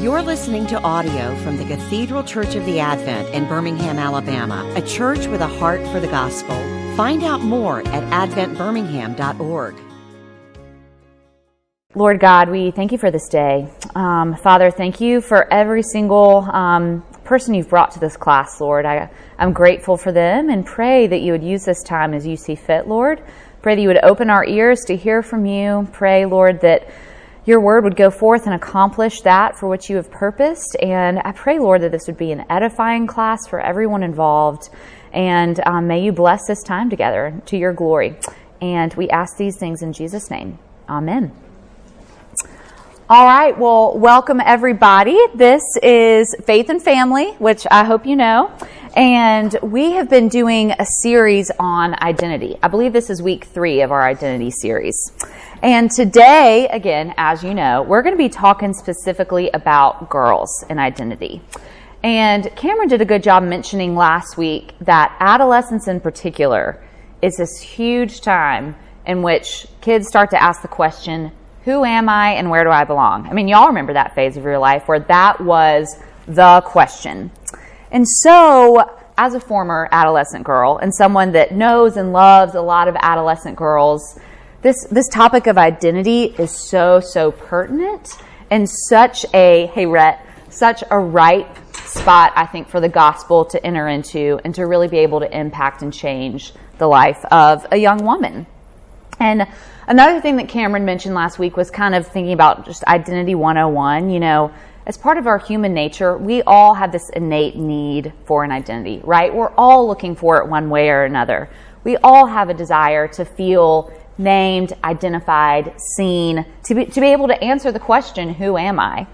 You're listening to audio from the Cathedral Church of the Advent in Birmingham, Alabama, a church with a heart for the gospel. Find out more at adventbirmingham.org. Lord God, we thank you for this day. Um, Father, thank you for every single um, person you've brought to this class, Lord. I, I'm grateful for them and pray that you would use this time as you see fit, Lord. Pray that you would open our ears to hear from you. Pray, Lord, that your word would go forth and accomplish that for which you have purposed. And I pray, Lord, that this would be an edifying class for everyone involved. And um, may you bless this time together to your glory. And we ask these things in Jesus' name. Amen. All right, well, welcome everybody. This is Faith and Family, which I hope you know. And we have been doing a series on identity. I believe this is week three of our identity series. And today, again, as you know, we're going to be talking specifically about girls and identity. And Cameron did a good job mentioning last week that adolescence in particular is this huge time in which kids start to ask the question, who am I and where do I belong? I mean, y'all remember that phase of your life where that was the question. And so, as a former adolescent girl and someone that knows and loves a lot of adolescent girls, this, this topic of identity is so, so pertinent and such a, hey, Rhett, such a ripe spot, I think, for the gospel to enter into and to really be able to impact and change the life of a young woman. And another thing that Cameron mentioned last week was kind of thinking about just identity 101. You know, as part of our human nature, we all have this innate need for an identity, right? We're all looking for it one way or another. We all have a desire to feel named, identified, seen, to be, to be able to answer the question, Who am I?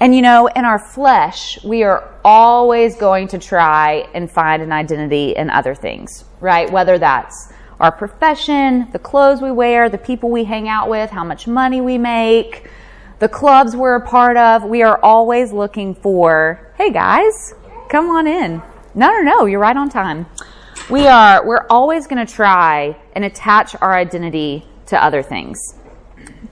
And you know, in our flesh, we are always going to try and find an identity in other things, right? Whether that's our profession, the clothes we wear, the people we hang out with, how much money we make, the clubs we're a part of. We are always looking for, hey guys, come on in. No, no, no, you're right on time we are we're always going to try and attach our identity to other things.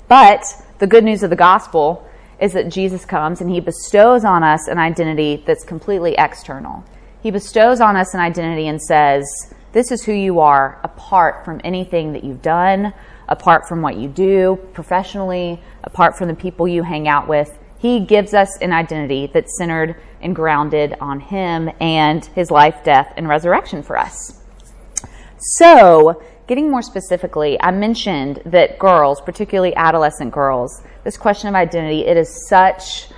But the good news of the gospel is that jesus comes and he bestows on us an identity that's completely external. He bestows on us an identity and says this is who you are apart from anything that you've done apart from what you do professionally apart from the people you hang out with he gives us an identity that's centered and grounded on Him and His life, death, and resurrection for us. So, getting more specifically, I mentioned that girls, particularly adolescent girls, this question of identity, it is such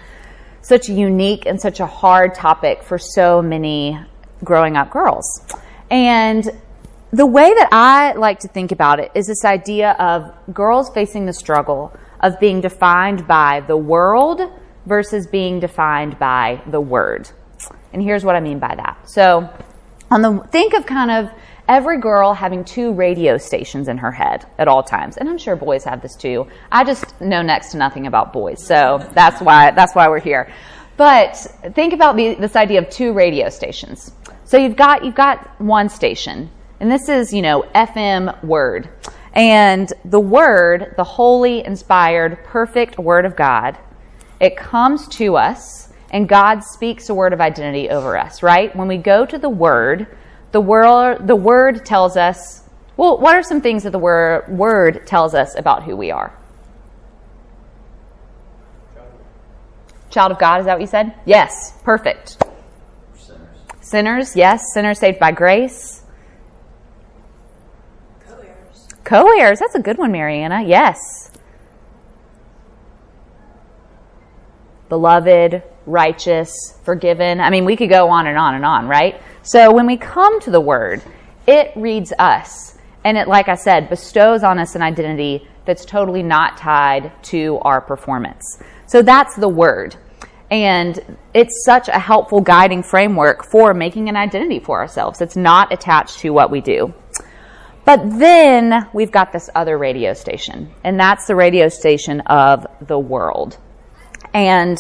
such a unique and such a hard topic for so many growing up girls. And the way that I like to think about it is this idea of girls facing the struggle of being defined by the world versus being defined by the word. And here's what I mean by that. So, on the think of kind of every girl having two radio stations in her head at all times. And I'm sure boys have this too. I just know next to nothing about boys. So, that's why that's why we're here. But think about the, this idea of two radio stations. So you've got you've got one station, and this is you know FM word, and the word, the holy, inspired, perfect word of God, it comes to us and God speaks a word of identity over us, right? When we go to the word, the word, the word tells us, well, what are some things that the word, word tells us about who we are? Child of God, is that what you said? Yes, perfect. Sinners. Sinners, yes. Sinners saved by grace. Co-heirs. Co-heirs, that's a good one, Mariana. Yes. beloved, righteous, forgiven. I mean, we could go on and on and on, right? So when we come to the word, it reads us. And it, like I said, bestows on us an identity that's totally not tied to our performance. So that's the word. And it's such a helpful guiding framework for making an identity for ourselves. It's not attached to what we do. But then we've got this other radio station, and that's the radio station of the world. And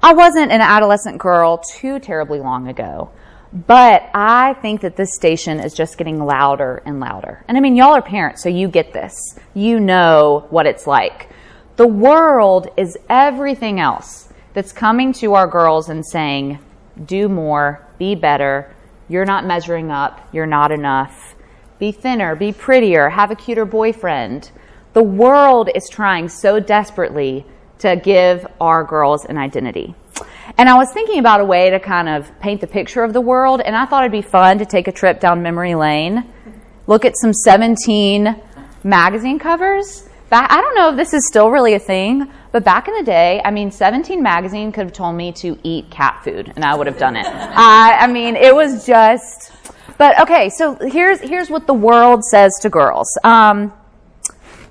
I wasn't an adolescent girl too terribly long ago. But I think that this station is just getting louder and louder. And I mean, y'all are parents, so you get this. You know what it's like. The world is everything else that's coming to our girls and saying, do more, be better, you're not measuring up, you're not enough, be thinner, be prettier, have a cuter boyfriend. The world is trying so desperately to give our girls an identity. And I was thinking about a way to kind of paint the picture of the world, and I thought it'd be fun to take a trip down memory lane, look at some 17 magazine covers. I don't know if this is still really a thing, but back in the day, I mean, 17 magazine could have told me to eat cat food, and I would have done it. I, I mean, it was just. But okay, so here's here's what the world says to girls: um,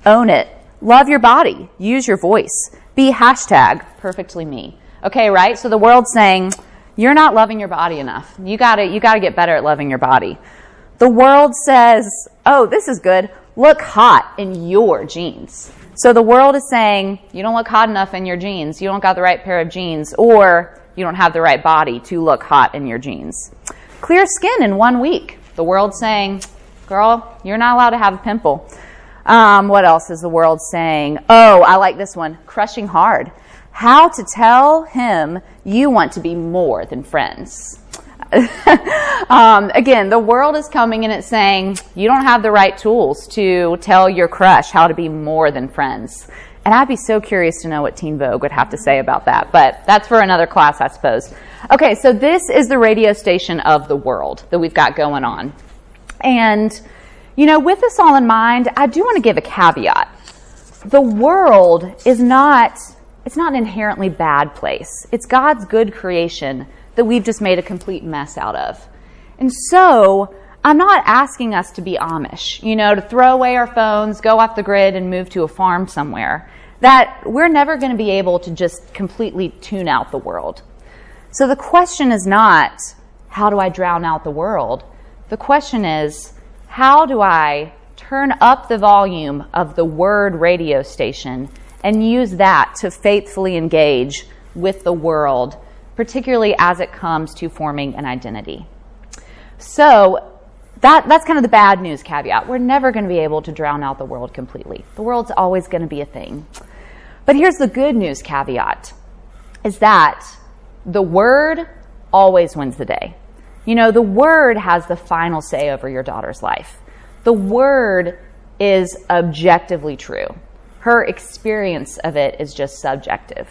own it, love your body, use your voice, be hashtag perfectly me. Okay, right? So the world's saying you're not loving your body enough. You gotta you gotta get better at loving your body. The world says, oh, this is good. Look hot in your jeans. So the world is saying you don't look hot enough in your jeans. You don't got the right pair of jeans, or you don't have the right body to look hot in your jeans. Clear skin in one week. The world's saying, girl, you're not allowed to have a pimple. Um, what else is the world saying? Oh, I like this one. Crushing hard. How to tell him you want to be more than friends. um, again, the world is coming and it's saying you don't have the right tools to tell your crush how to be more than friends. And I'd be so curious to know what Teen Vogue would have to say about that, but that's for another class, I suppose. Okay, so this is the radio station of the world that we've got going on. And, you know, with this all in mind, I do want to give a caveat. The world is not, it's not an inherently bad place. It's God's good creation that we've just made a complete mess out of. And so, I'm not asking us to be Amish, you know, to throw away our phones, go off the grid, and move to a farm somewhere. That we're never going to be able to just completely tune out the world. So the question is not, how do I drown out the world? The question is, how do I turn up the volume of the word radio station and use that to faithfully engage with the world particularly as it comes to forming an identity. So, that, that's kind of the bad news caveat. We're never going to be able to drown out the world completely. The world's always going to be a thing. But here's the good news caveat is that the word always wins the day. You know, the word has the final say over your daughter's life. The word is objectively true. Her experience of it is just subjective.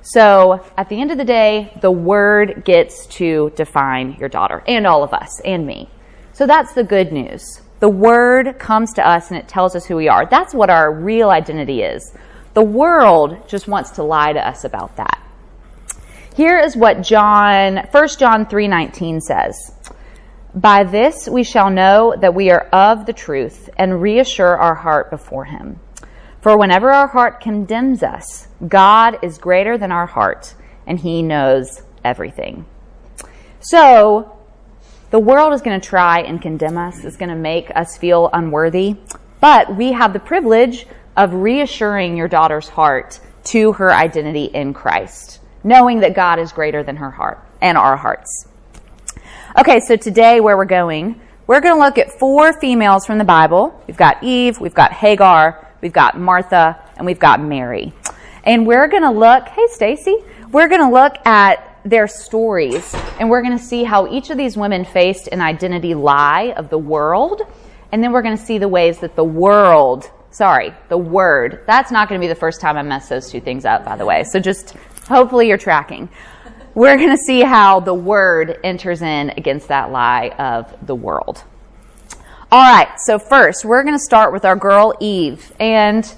So at the end of the day, the word gets to define your daughter and all of us and me. So that's the good news. The word comes to us and it tells us who we are. That's what our real identity is. The world just wants to lie to us about that. Here is what John 1 John 3:19 says. By this we shall know that we are of the truth and reassure our heart before him. For whenever our heart condemns us, God is greater than our heart, and He knows everything. So, the world is going to try and condemn us, it's going to make us feel unworthy, but we have the privilege of reassuring your daughter's heart to her identity in Christ, knowing that God is greater than her heart and our hearts. Okay, so today where we're going, we're going to look at four females from the Bible. We've got Eve, we've got Hagar, we've got Martha, and we've got Mary. And we're going to look, hey Stacy, we're going to look at their stories and we're going to see how each of these women faced an identity lie of the world. And then we're going to see the ways that the world, sorry, the word, that's not going to be the first time I mess those two things up, by the way. So just hopefully you're tracking. We're going to see how the word enters in against that lie of the world. All right, so first, we're going to start with our girl Eve. And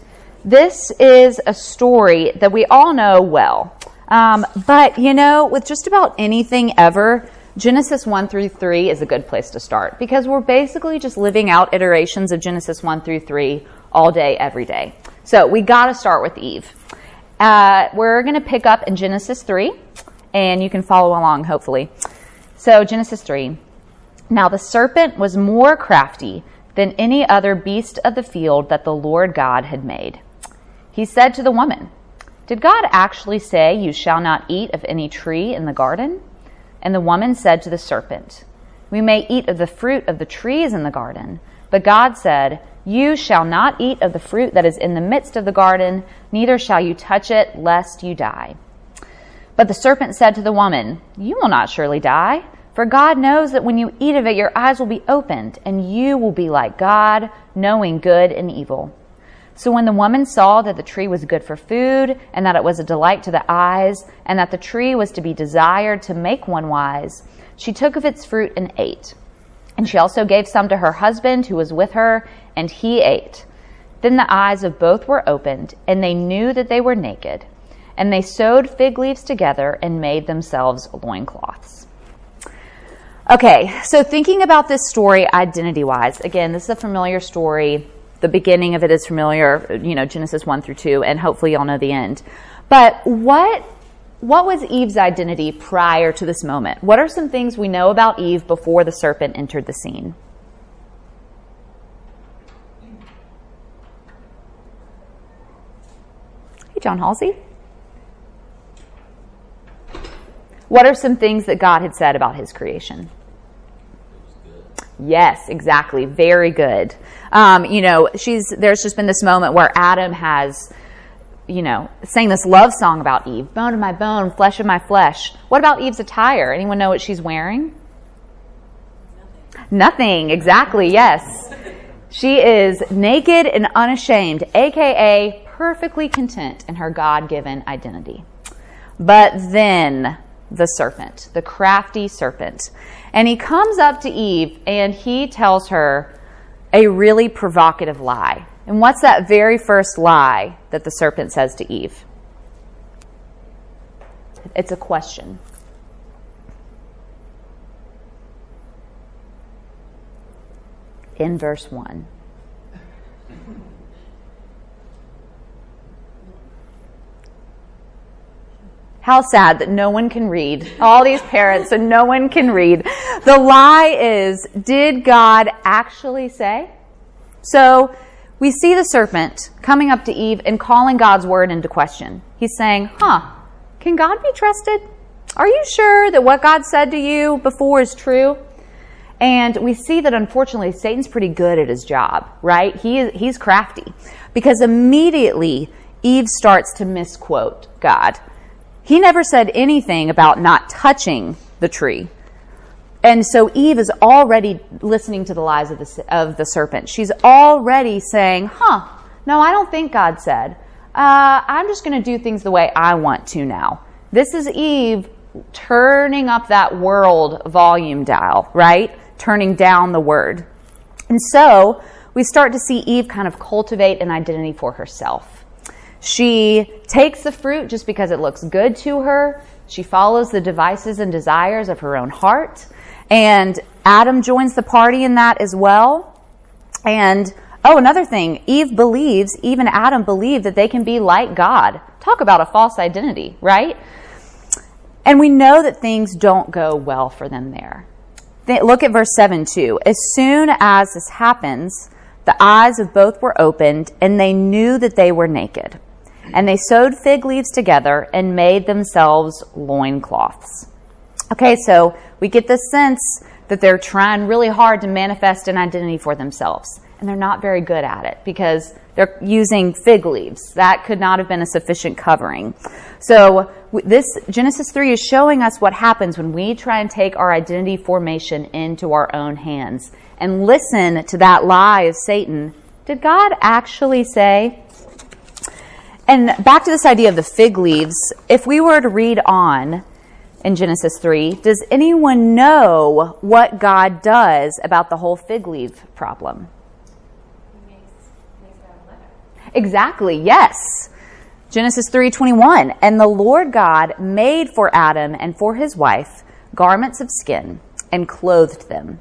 this is a story that we all know well. Um, but, you know, with just about anything ever, Genesis 1 through 3 is a good place to start because we're basically just living out iterations of Genesis 1 through 3 all day, every day. So we got to start with Eve. Uh, we're going to pick up in Genesis 3, and you can follow along, hopefully. So, Genesis 3. Now the serpent was more crafty than any other beast of the field that the Lord God had made. He said to the woman, Did God actually say, You shall not eat of any tree in the garden? And the woman said to the serpent, We may eat of the fruit of the trees in the garden, but God said, You shall not eat of the fruit that is in the midst of the garden, neither shall you touch it, lest you die. But the serpent said to the woman, You will not surely die. For God knows that when you eat of it, your eyes will be opened, and you will be like God, knowing good and evil. So when the woman saw that the tree was good for food, and that it was a delight to the eyes, and that the tree was to be desired to make one wise, she took of its fruit and ate. And she also gave some to her husband who was with her, and he ate. Then the eyes of both were opened, and they knew that they were naked. And they sewed fig leaves together and made themselves loincloths. Okay, so thinking about this story identity wise, again, this is a familiar story. The beginning of it is familiar, you know, Genesis 1 through 2, and hopefully y'all know the end. But what what was Eve's identity prior to this moment? What are some things we know about Eve before the serpent entered the scene? John Halsey. What are some things that God had said about his creation? Yes, exactly. Very good. Um, you know, she's there's just been this moment where Adam has, you know, sang this love song about Eve, bone of my bone, flesh of my flesh. What about Eve's attire? Anyone know what she's wearing? Nothing. Nothing. Exactly. Yes. She is naked and unashamed, aka perfectly content in her God-given identity. But then the serpent, the crafty serpent. And he comes up to Eve and he tells her a really provocative lie. And what's that very first lie that the serpent says to Eve? It's a question. In verse 1. How sad that no one can read. All these parents and no one can read. The lie is, did God actually say? So we see the serpent coming up to Eve and calling God's word into question. He's saying, huh, can God be trusted? Are you sure that what God said to you before is true? And we see that unfortunately Satan's pretty good at his job, right? He, he's crafty because immediately Eve starts to misquote God. He never said anything about not touching the tree. And so Eve is already listening to the lies of the, of the serpent. She's already saying, huh, no, I don't think God said. Uh, I'm just going to do things the way I want to now. This is Eve turning up that world volume dial, right? Turning down the word. And so we start to see Eve kind of cultivate an identity for herself. She takes the fruit just because it looks good to her. She follows the devices and desires of her own heart. And Adam joins the party in that as well. And oh, another thing, Eve believes, even Adam believed that they can be like God. Talk about a false identity, right? And we know that things don't go well for them there. Look at verse 7 too. As soon as this happens, the eyes of both were opened, and they knew that they were naked. And they sewed fig leaves together and made themselves loincloths. Okay, so we get the sense that they're trying really hard to manifest an identity for themselves. And they're not very good at it because they're using fig leaves. That could not have been a sufficient covering. So this Genesis 3 is showing us what happens when we try and take our identity formation into our own hands and listen to that lie of Satan. Did God actually say and back to this idea of the fig leaves, if we were to read on in Genesis 3, does anyone know what God does about the whole fig leaf problem? Exactly, yes. Genesis 3:21, and the Lord God made for Adam and for his wife garments of skin and clothed them.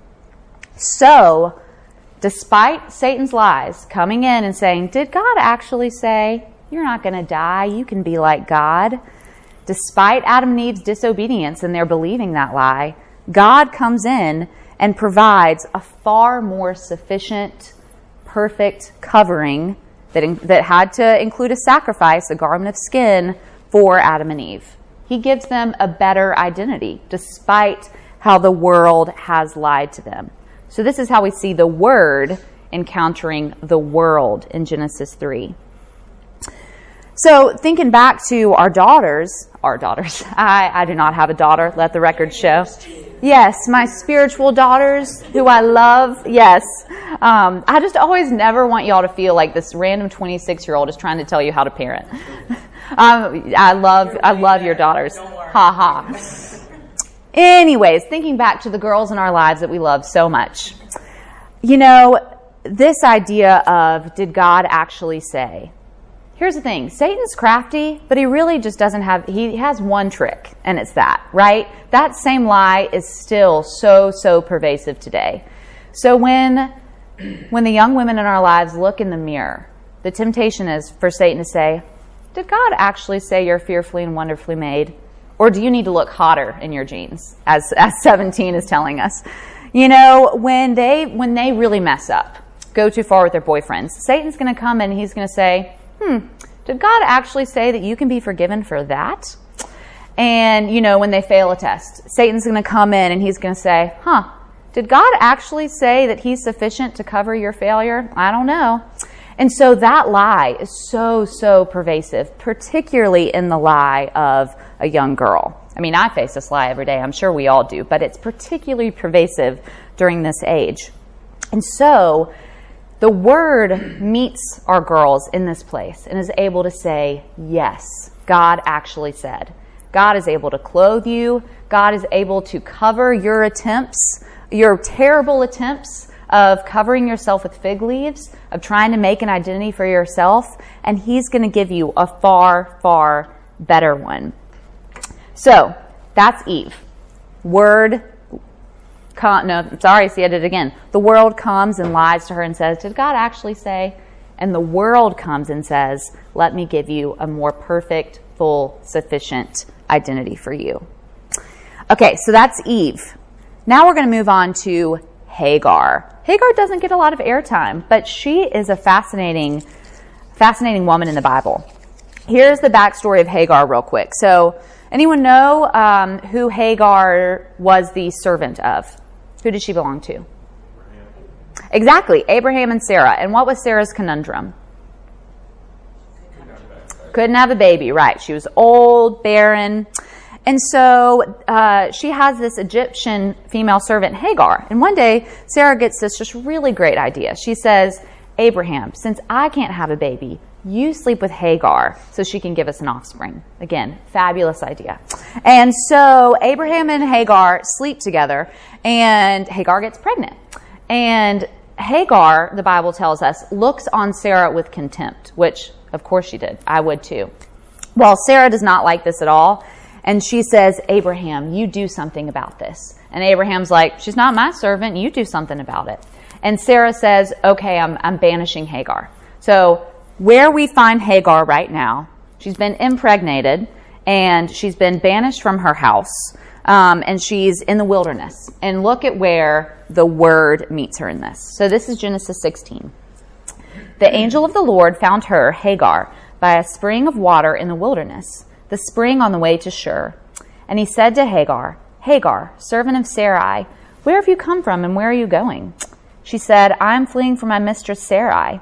So, despite Satan's lies coming in and saying, "Did God actually say?" You're not going to die. You can be like God. Despite Adam and Eve's disobedience and their believing that lie, God comes in and provides a far more sufficient, perfect covering that, in, that had to include a sacrifice, a garment of skin for Adam and Eve. He gives them a better identity despite how the world has lied to them. So, this is how we see the Word encountering the world in Genesis 3. So, thinking back to our daughters, our daughters. I, I do not have a daughter, let the record show. Yes, my spiritual daughters who I love. Yes. Um, I just always never want y'all to feel like this random 26 year old is trying to tell you how to parent. um, I love, I love your daughters. Ha ha. Anyways, thinking back to the girls in our lives that we love so much. You know, this idea of did God actually say? Here's the thing Satan's crafty, but he really just doesn't have, he has one trick, and it's that, right? That same lie is still so, so pervasive today. So when, when the young women in our lives look in the mirror, the temptation is for Satan to say, Did God actually say you're fearfully and wonderfully made? Or do you need to look hotter in your jeans, as, as 17 is telling us? You know, when they, when they really mess up, go too far with their boyfriends, Satan's going to come and he's going to say, hmm, did God actually say that you can be forgiven for that? And, you know, when they fail a test, Satan's going to come in and he's going to say, huh, did God actually say that he's sufficient to cover your failure? I don't know. And so that lie is so, so pervasive, particularly in the lie of a young girl. I mean, I face this lie every day. I'm sure we all do, but it's particularly pervasive during this age. And so the word meets our girls in this place and is able to say, yes, God actually said. God is able to clothe you. God is able to cover your attempts, your terrible attempts of covering yourself with fig leaves, of trying to make an identity for yourself, and He's going to give you a far, far better one. So, that's Eve. Word, com- no, sorry, see, I did it again. The world comes and lies to her and says, Did God actually say? And the world comes and says, Let me give you a more perfect, full, sufficient identity for you. Okay, so that's Eve. Now we're going to move on to Hagar. Hagar doesn't get a lot of airtime, but she is a fascinating, fascinating woman in the Bible. Here's the backstory of Hagar, real quick. So, anyone know um, who Hagar was the servant of? Who did she belong to? Abraham. Exactly, Abraham and Sarah. And what was Sarah's conundrum? Couldn't have a baby, right? She was old, barren. And so uh, she has this Egyptian female servant, Hagar. And one day, Sarah gets this just really great idea. She says, Abraham, since I can't have a baby, you sleep with Hagar so she can give us an offspring. Again, fabulous idea. And so Abraham and Hagar sleep together, and Hagar gets pregnant. And Hagar, the Bible tells us, looks on Sarah with contempt, which of course she did. I would too. Well, Sarah does not like this at all. And she says, Abraham, you do something about this. And Abraham's like, she's not my servant. You do something about it. And Sarah says, okay, I'm, I'm banishing Hagar. So where we find Hagar right now, she's been impregnated and she's been banished from her house. Um, and she's in the wilderness. And look at where the word meets her in this. So this is Genesis 16. The angel of the Lord found her, Hagar, by a spring of water in the wilderness the spring on the way to Shur. And he said to Hagar, Hagar, servant of Sarai, where have you come from and where are you going? She said, I am fleeing from my mistress Sarai.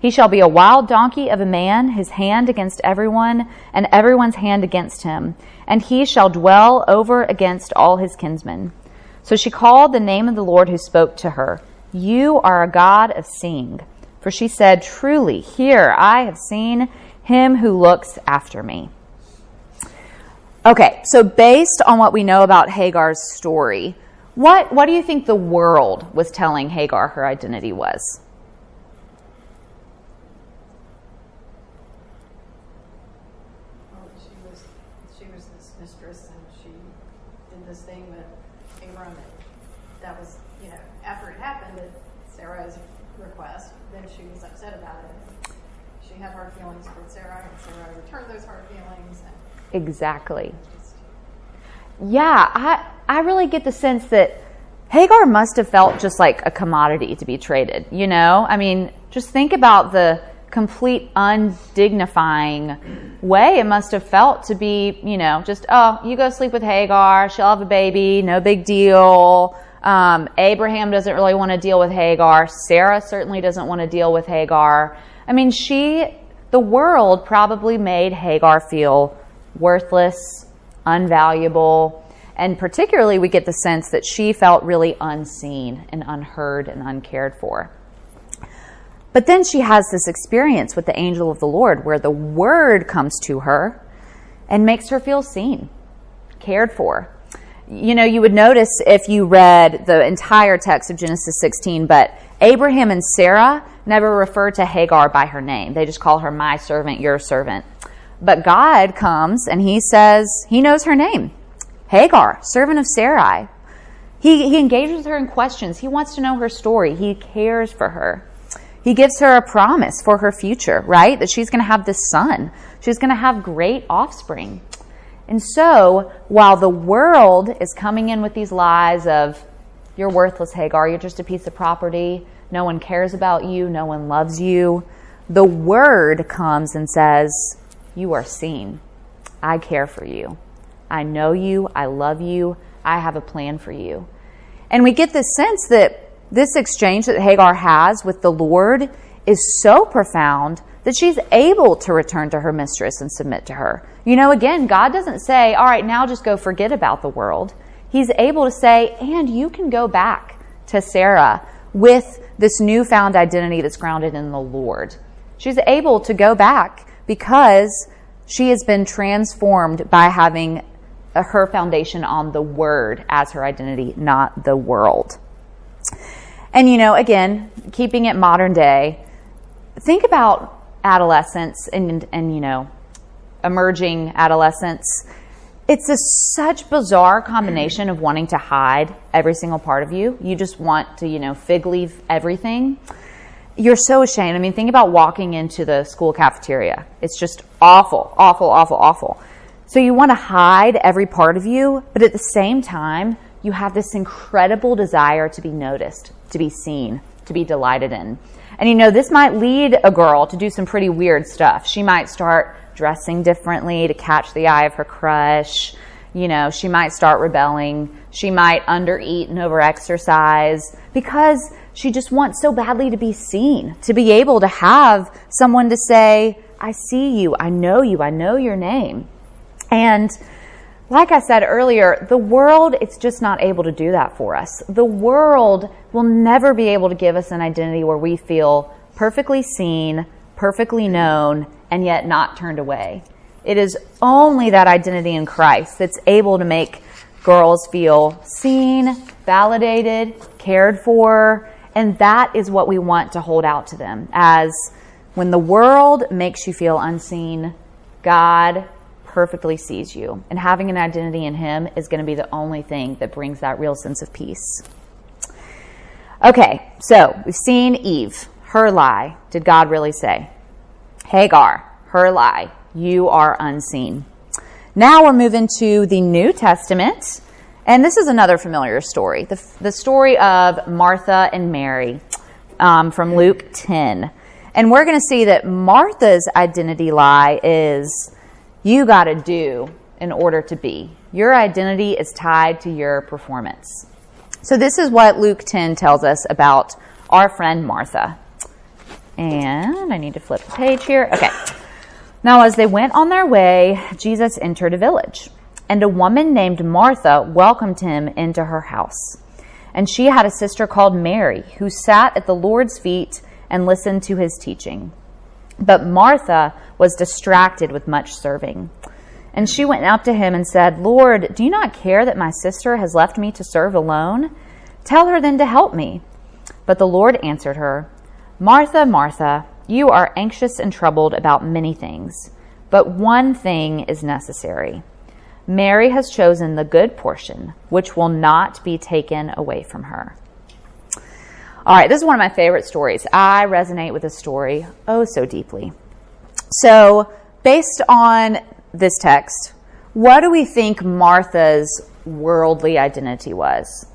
He shall be a wild donkey of a man, his hand against everyone, and everyone's hand against him, and he shall dwell over against all his kinsmen. So she called the name of the Lord who spoke to her, You are a God of seeing. For she said, Truly, here I have seen him who looks after me. Okay, so based on what we know about Hagar's story, what, what do you think the world was telling Hagar her identity was? Well, she was she was this mistress, and she did this thing that Abram. That was you know after it happened at Sarah's request, then she was upset about it. She had hard feelings for Sarah, and Sarah returned those hard feelings. exactly. Yeah, I I really get the sense that Hagar must have felt just like a commodity to be traded, you know? I mean, just think about the complete undignifying way it must have felt to be, you know, just, oh, you go sleep with Hagar, she'll have a baby, no big deal. Um, Abraham doesn't really want to deal with Hagar. Sarah certainly doesn't want to deal with Hagar. I mean, she, the world probably made Hagar feel worthless, unvaluable, and particularly, we get the sense that she felt really unseen and unheard and uncared for. But then she has this experience with the angel of the Lord where the word comes to her and makes her feel seen, cared for. You know, you would notice if you read the entire text of Genesis 16, but Abraham and Sarah never refer to Hagar by her name. They just call her my servant, your servant. But God comes and he says he knows her name. Hagar, servant of Sarai. He, he engages with her in questions. He wants to know her story. He cares for her. He gives her a promise for her future, right? That she's going to have this son. She's going to have great offspring. And so, while the world is coming in with these lies of, you're worthless, Hagar, you're just a piece of property, no one cares about you, no one loves you, the word comes and says, You are seen. I care for you. I know you. I love you. I have a plan for you. And we get this sense that this exchange that Hagar has with the Lord is so profound that she's able to return to her mistress and submit to her. You know, again, God doesn't say, all right, now just go forget about the world. He's able to say, and you can go back to Sarah with this newfound identity that's grounded in the Lord. She's able to go back because she has been transformed by having her foundation on the word as her identity, not the world. And you know, again, keeping it modern day, think about adolescence and, and you know, emerging adolescence. It's a such bizarre combination of wanting to hide every single part of you. You just want to, you know, fig leaf everything. You're so ashamed. I mean, think about walking into the school cafeteria. It's just awful, awful, awful, awful. So you want to hide every part of you, but at the same time, you have this incredible desire to be noticed, to be seen, to be delighted in. And you know, this might lead a girl to do some pretty weird stuff. She might start dressing differently to catch the eye of her crush. You know, she might start rebelling. She might undereat and overexercise because she just wants so badly to be seen, to be able to have someone to say, I see you, I know you, I know your name. And like I said earlier, the world, it's just not able to do that for us. The world will never be able to give us an identity where we feel perfectly seen, perfectly known, and yet not turned away. It is only that identity in Christ that's able to make girls feel seen, validated, cared for, and that is what we want to hold out to them as when the world makes you feel unseen, God perfectly sees you. And having an identity in Him is going to be the only thing that brings that real sense of peace. Okay, so we've seen Eve, her lie. Did God really say? Hagar, her lie. You are unseen. Now we're moving to the New Testament. And this is another familiar story the, the story of Martha and Mary um, from Luke 10. And we're going to see that Martha's identity lie is you got to do in order to be. Your identity is tied to your performance. So, this is what Luke 10 tells us about our friend Martha. And I need to flip the page here. Okay. Now, as they went on their way, Jesus entered a village, and a woman named Martha welcomed him into her house. And she had a sister called Mary, who sat at the Lord's feet and listened to his teaching. But Martha was distracted with much serving. And she went up to him and said, Lord, do you not care that my sister has left me to serve alone? Tell her then to help me. But the Lord answered her, Martha, Martha, you are anxious and troubled about many things, but one thing is necessary. Mary has chosen the good portion, which will not be taken away from her. All right, this is one of my favorite stories. I resonate with this story oh so deeply. So, based on this text, what do we think Martha's worldly identity was?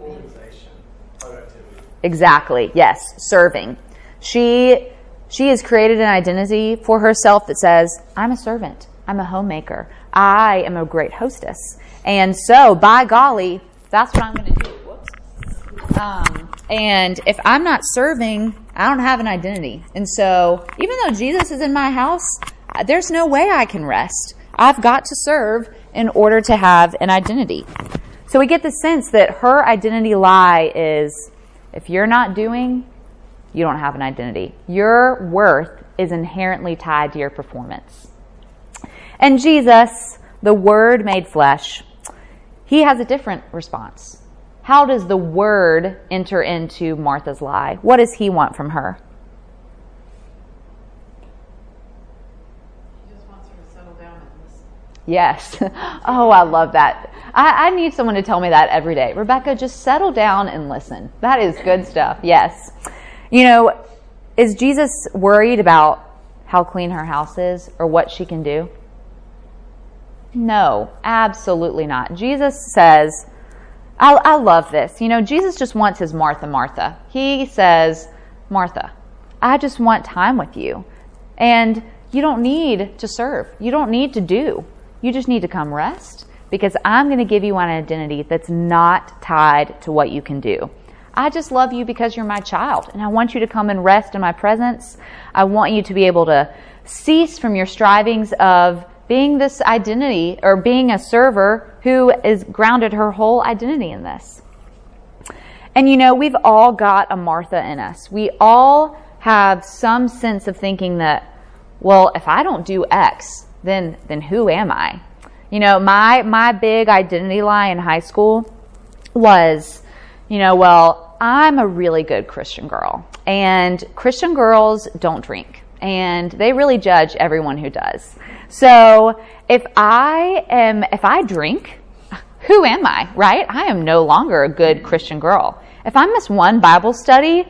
Organization, productivity. Exactly. Yes, serving. She she has created an identity for herself that says, "I'm a servant. I'm a homemaker. I am a great hostess." And so, by golly, that's what I'm going to do. Whoops. Um, and if I'm not serving, I don't have an identity. And so, even though Jesus is in my house, there's no way I can rest. I've got to serve in order to have an identity. So we get the sense that her identity lie is if you're not doing, you don't have an identity. Your worth is inherently tied to your performance. And Jesus, the Word made flesh, he has a different response. How does the Word enter into Martha's lie? What does he want from her? He just wants her to settle down and listen. Yes. Oh, I love that. I, I, need someone to tell me that every day. Rebecca, just settle down and listen. That is good stuff. Yes. You know, is Jesus worried about how clean her house is or what she can do? No, absolutely not. Jesus says, I, I love this. You know, Jesus just wants his Martha, Martha. He says, Martha, I just want time with you. And you don't need to serve. You don't need to do. You just need to come rest because I'm going to give you an identity that's not tied to what you can do. I just love you because you're my child and I want you to come and rest in my presence. I want you to be able to cease from your strivings of being this identity or being a server who is grounded her whole identity in this. And you know, we've all got a Martha in us. We all have some sense of thinking that, well, if I don't do X, then then who am I? You know, my my big identity lie in high school was, you know, well, I'm a really good Christian girl. And Christian girls don't drink. And they really judge everyone who does. So if I am if I drink, who am I, right? I am no longer a good Christian girl. If I miss one Bible study,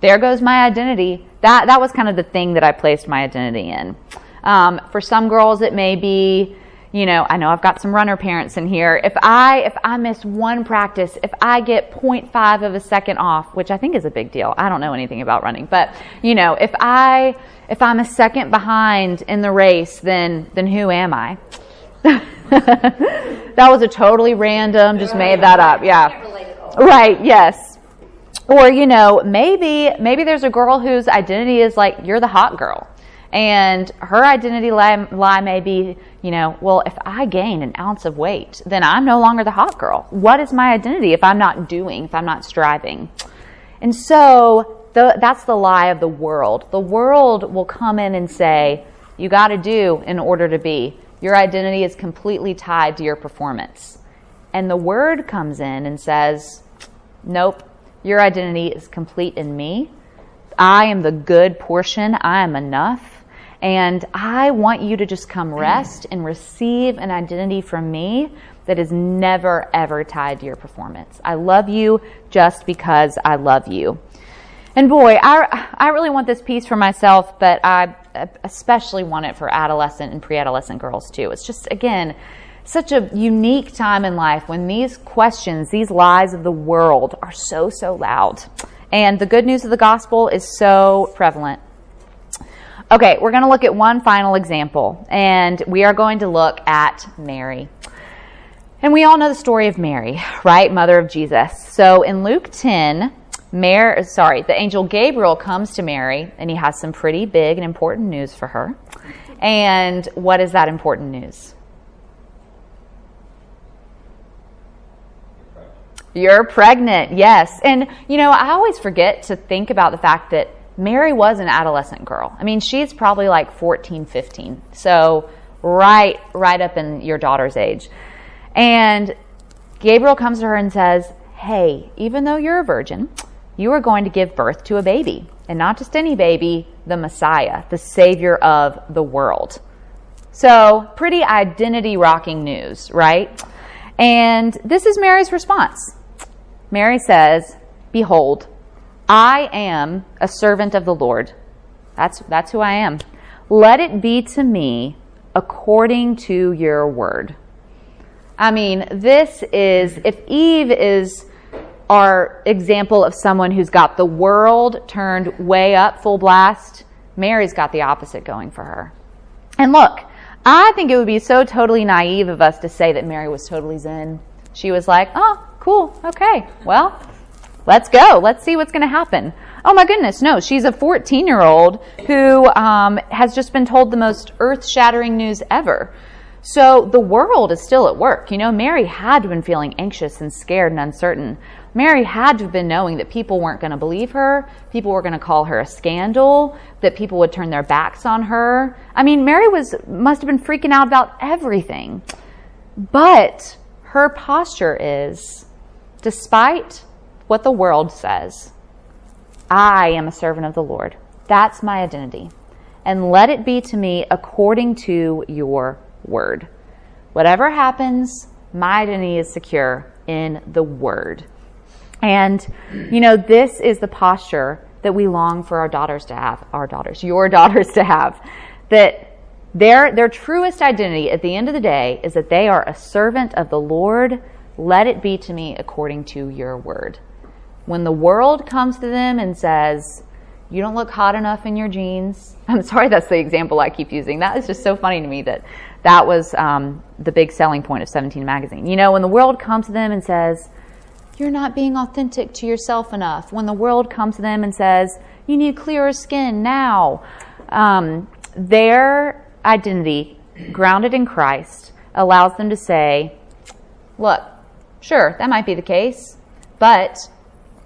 there goes my identity. That that was kind of the thing that I placed my identity in. Um, for some girls, it may be, you know, I know I've got some runner parents in here. If I if I miss one practice, if I get 0.5 of a second off, which I think is a big deal. I don't know anything about running, but you know, if I if I'm a second behind in the race, then then who am I? that was a totally random, just made that up. Yeah. Right, yes. Or, you know, maybe maybe there's a girl whose identity is like you're the hot girl. And her identity lie, lie may be, you know, well, if I gain an ounce of weight, then I'm no longer the hot girl. What is my identity if I'm not doing, if I'm not striving? And so the, that's the lie of the world. The world will come in and say, you got to do in order to be. Your identity is completely tied to your performance. And the word comes in and says, nope, your identity is complete in me. I am the good portion. I am enough. And I want you to just come rest and receive an identity from me that is never, ever tied to your performance. I love you just because I love you. And boy, I, I really want this peace for myself, but I especially want it for adolescent and pre adolescent girls too. It's just, again, such a unique time in life when these questions, these lies of the world are so, so loud. And the good news of the gospel is so prevalent. Okay, we're going to look at one final example, and we are going to look at Mary. And we all know the story of Mary, right? Mother of Jesus. So in Luke 10, Mary, sorry, the angel Gabriel comes to Mary, and he has some pretty big and important news for her. And what is that important news? You're pregnant, yes. And, you know, I always forget to think about the fact that Mary was an adolescent girl. I mean, she's probably like 14, 15. So right, right up in your daughter's age. And Gabriel comes to her and says, Hey, even though you're a virgin, you are going to give birth to a baby. And not just any baby, the Messiah, the Savior of the world. So, pretty identity rocking news, right? And this is Mary's response. Mary says, Behold, I am a servant of the Lord. That's, that's who I am. Let it be to me according to your word. I mean, this is, if Eve is our example of someone who's got the world turned way up full blast. Mary's got the opposite going for her. And look, I think it would be so totally naive of us to say that Mary was totally zen. She was like, oh, cool, okay, well, let's go. Let's see what's going to happen. Oh my goodness, no, she's a 14 year old who um, has just been told the most earth shattering news ever. So the world is still at work. You know, Mary had been feeling anxious and scared and uncertain. Mary had to have been knowing that people weren't going to believe her, people were going to call her a scandal, that people would turn their backs on her. I mean, Mary was must have been freaking out about everything. But her posture is despite what the world says, I am a servant of the Lord. That's my identity. And let it be to me according to your word. Whatever happens, my identity is secure in the word. And, you know, this is the posture that we long for our daughters to have, our daughters, your daughters to have. That their, their truest identity at the end of the day is that they are a servant of the Lord. Let it be to me according to your word. When the world comes to them and says, you don't look hot enough in your jeans. I'm sorry that's the example I keep using. That is just so funny to me that that was um, the big selling point of 17 magazine. You know, when the world comes to them and says, you're not being authentic to yourself enough, when the world comes to them and says, you need clearer skin now, um, their identity, grounded in Christ, allows them to say, look, sure, that might be the case, but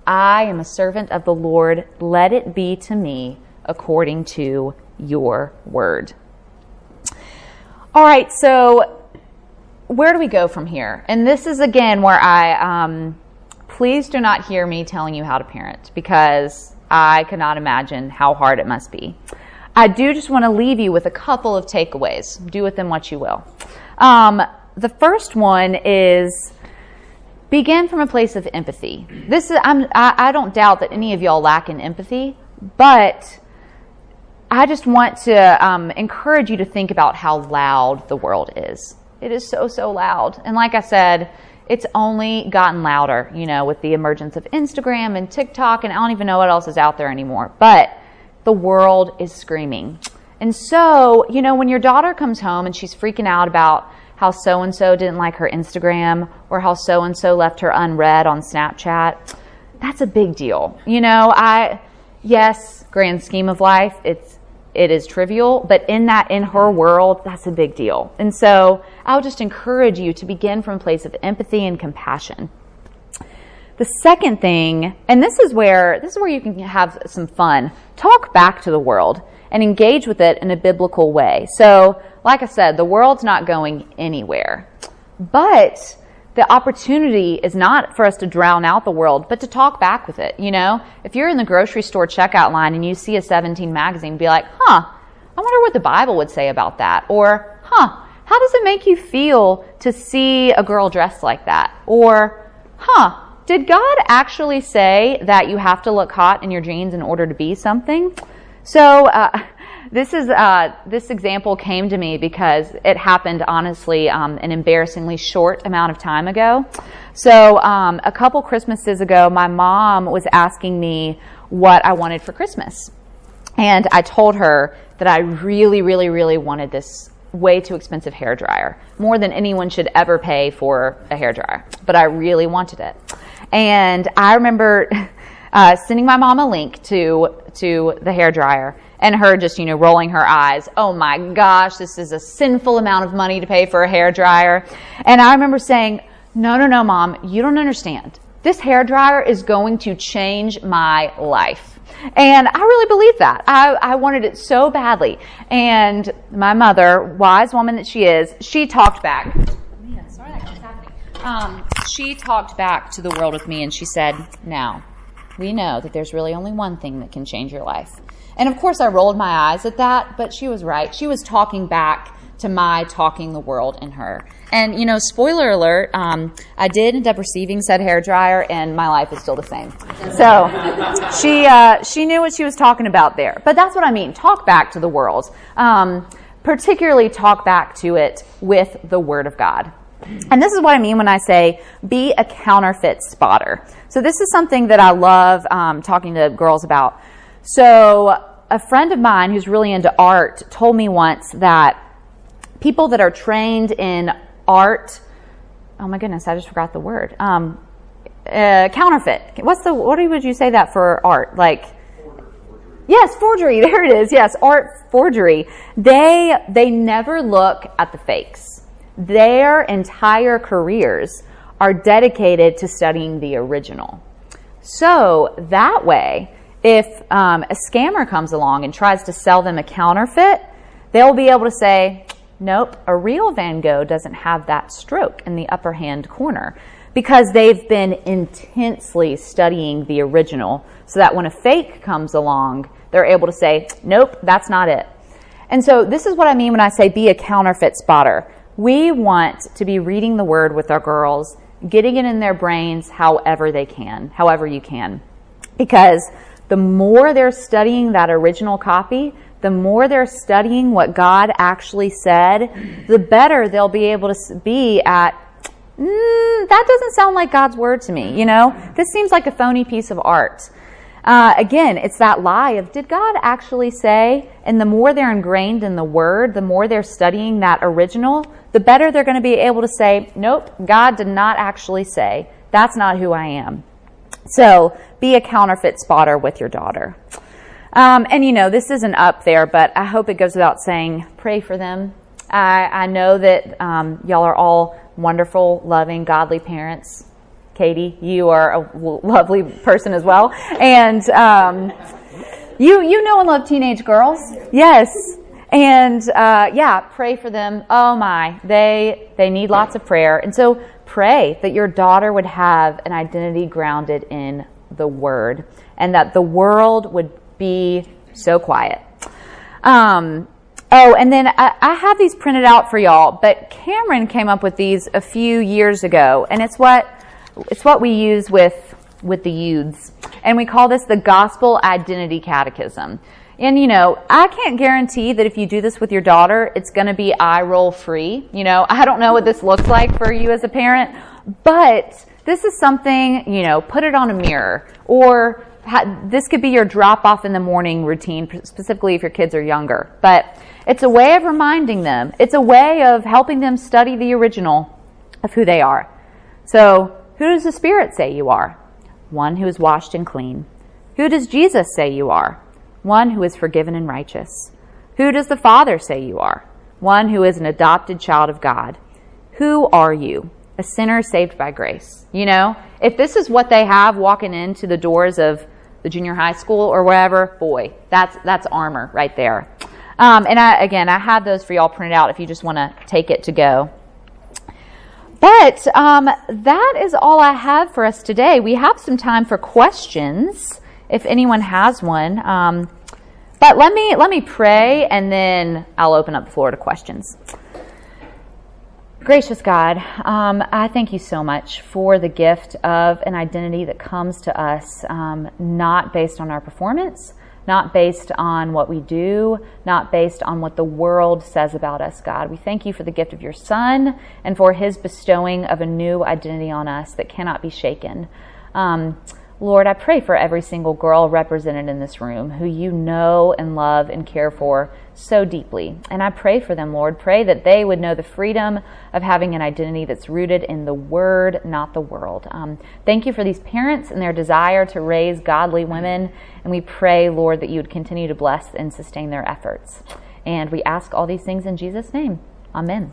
I am a servant of the Lord. Let it be to me according to your word. All right, so where do we go from here? And this is again where I, um, please do not hear me telling you how to parent because I cannot imagine how hard it must be. I do just want to leave you with a couple of takeaways. Do with them what you will. Um, the first one is begin from a place of empathy. This is I'm, I, I don't doubt that any of y'all lack in empathy, but I just want to um, encourage you to think about how loud the world is. It is so so loud, and like I said, it's only gotten louder. You know, with the emergence of Instagram and TikTok, and I don't even know what else is out there anymore. But the world is screaming. And so, you know, when your daughter comes home and she's freaking out about how so and so didn't like her Instagram or how so and so left her unread on Snapchat. That's a big deal. You know, I yes, grand scheme of life, it's it is trivial, but in that in her world, that's a big deal. And so, I'll just encourage you to begin from a place of empathy and compassion. The second thing, and this is where this is where you can have some fun. Talk back to the world and engage with it in a biblical way. So, like I said, the world's not going anywhere. But the opportunity is not for us to drown out the world, but to talk back with it. You know, if you're in the grocery store checkout line and you see a 17 magazine, be like, huh, I wonder what the Bible would say about that. Or, huh, how does it make you feel to see a girl dressed like that? Or, huh, did God actually say that you have to look hot in your jeans in order to be something? So, uh, this is uh, this example came to me because it happened honestly um, an embarrassingly short amount of time ago. So um, a couple Christmases ago, my mom was asking me what I wanted for Christmas, and I told her that I really, really, really wanted this way too expensive hair dryer, more than anyone should ever pay for a hair dryer. But I really wanted it, and I remember. Uh, sending my mom a link to to the hair dryer and her just, you know, rolling her eyes. Oh my gosh, this is a sinful amount of money to pay for a hair dryer. And I remember saying, no, no, no, mom, you don't understand. This hair dryer is going to change my life. And I really believe that. I, I wanted it so badly. And my mother, wise woman that she is, she talked back. Man, sorry that happening. Um, she talked back to the world with me and she said, now, we know that there's really only one thing that can change your life. And of course, I rolled my eyes at that, but she was right. She was talking back to my talking the world in her. And, you know, spoiler alert, um, I did end up receiving said hair dryer, and my life is still the same. So she, uh, she knew what she was talking about there. But that's what I mean. Talk back to the world. Um, particularly talk back to it with the Word of God. And this is what I mean when I say be a counterfeit spotter. So this is something that I love um, talking to girls about. So a friend of mine who's really into art told me once that people that are trained in art, oh my goodness, I just forgot the word. Um, uh, counterfeit. What's the what would you say that for art? Like Yes, forgery. There it is. Yes, art forgery. They they never look at the fakes. Their entire careers are dedicated to studying the original. So that way, if um, a scammer comes along and tries to sell them a counterfeit, they'll be able to say, "Nope, a real Van Gogh doesn't have that stroke in the upper hand corner." Because they've been intensely studying the original, so that when a fake comes along, they're able to say, nope, that's not it. And so this is what I mean when I say be a counterfeit spotter. We want to be reading the word with our girls, getting it in their brains however they can, however you can. Because the more they're studying that original copy, the more they're studying what God actually said, the better they'll be able to be at, mm, that doesn't sound like God's word to me, you know? This seems like a phony piece of art. Uh, again, it's that lie of did God actually say? And the more they're ingrained in the Word, the more they're studying that original, the better they're going to be able to say, nope, God did not actually say. That's not who I am. So be a counterfeit spotter with your daughter. Um, and you know, this isn't up there, but I hope it goes without saying, pray for them. I, I know that um, y'all are all wonderful, loving, godly parents. Katie, you are a lovely person as well, and um, you you know and love teenage girls, yes, and uh, yeah, pray for them. Oh my, they they need lots of prayer, and so pray that your daughter would have an identity grounded in the Word, and that the world would be so quiet. Um, Oh, and then I, I, have these printed out for y'all, but Cameron came up with these a few years ago, and it's what it's what we use with, with the youths. And we call this the Gospel Identity Catechism. And you know, I can't guarantee that if you do this with your daughter, it's going to be eye roll free. You know, I don't know what this looks like for you as a parent, but this is something, you know, put it on a mirror or ha- this could be your drop off in the morning routine, specifically if your kids are younger. But it's a way of reminding them. It's a way of helping them study the original of who they are. So who does the Spirit say you are? One who is washed and clean. Who does Jesus say you are? One who is forgiven and righteous. Who does the Father say you are? One who is an adopted child of God. Who are you? A sinner saved by grace. You know, if this is what they have walking into the doors of the junior high school or wherever, boy, that's that's armor right there. Um, and I, again, I have those for y'all printed out if you just want to take it to go. But um, that is all I have for us today. We have some time for questions if anyone has one. Um, but let me let me pray, and then I'll open up the floor to questions. Gracious God, um, I thank you so much for the gift of an identity that comes to us um, not based on our performance, not based on what we do, not based on what the world says about us, God. We thank you for the gift of your Son and for his bestowing of a new identity on us that cannot be shaken. Um, Lord, I pray for every single girl represented in this room who you know and love and care for so deeply. And I pray for them, Lord. Pray that they would know the freedom of having an identity that's rooted in the Word, not the world. Um, thank you for these parents and their desire to raise godly women. And we pray, Lord, that you would continue to bless and sustain their efforts. And we ask all these things in Jesus' name. Amen.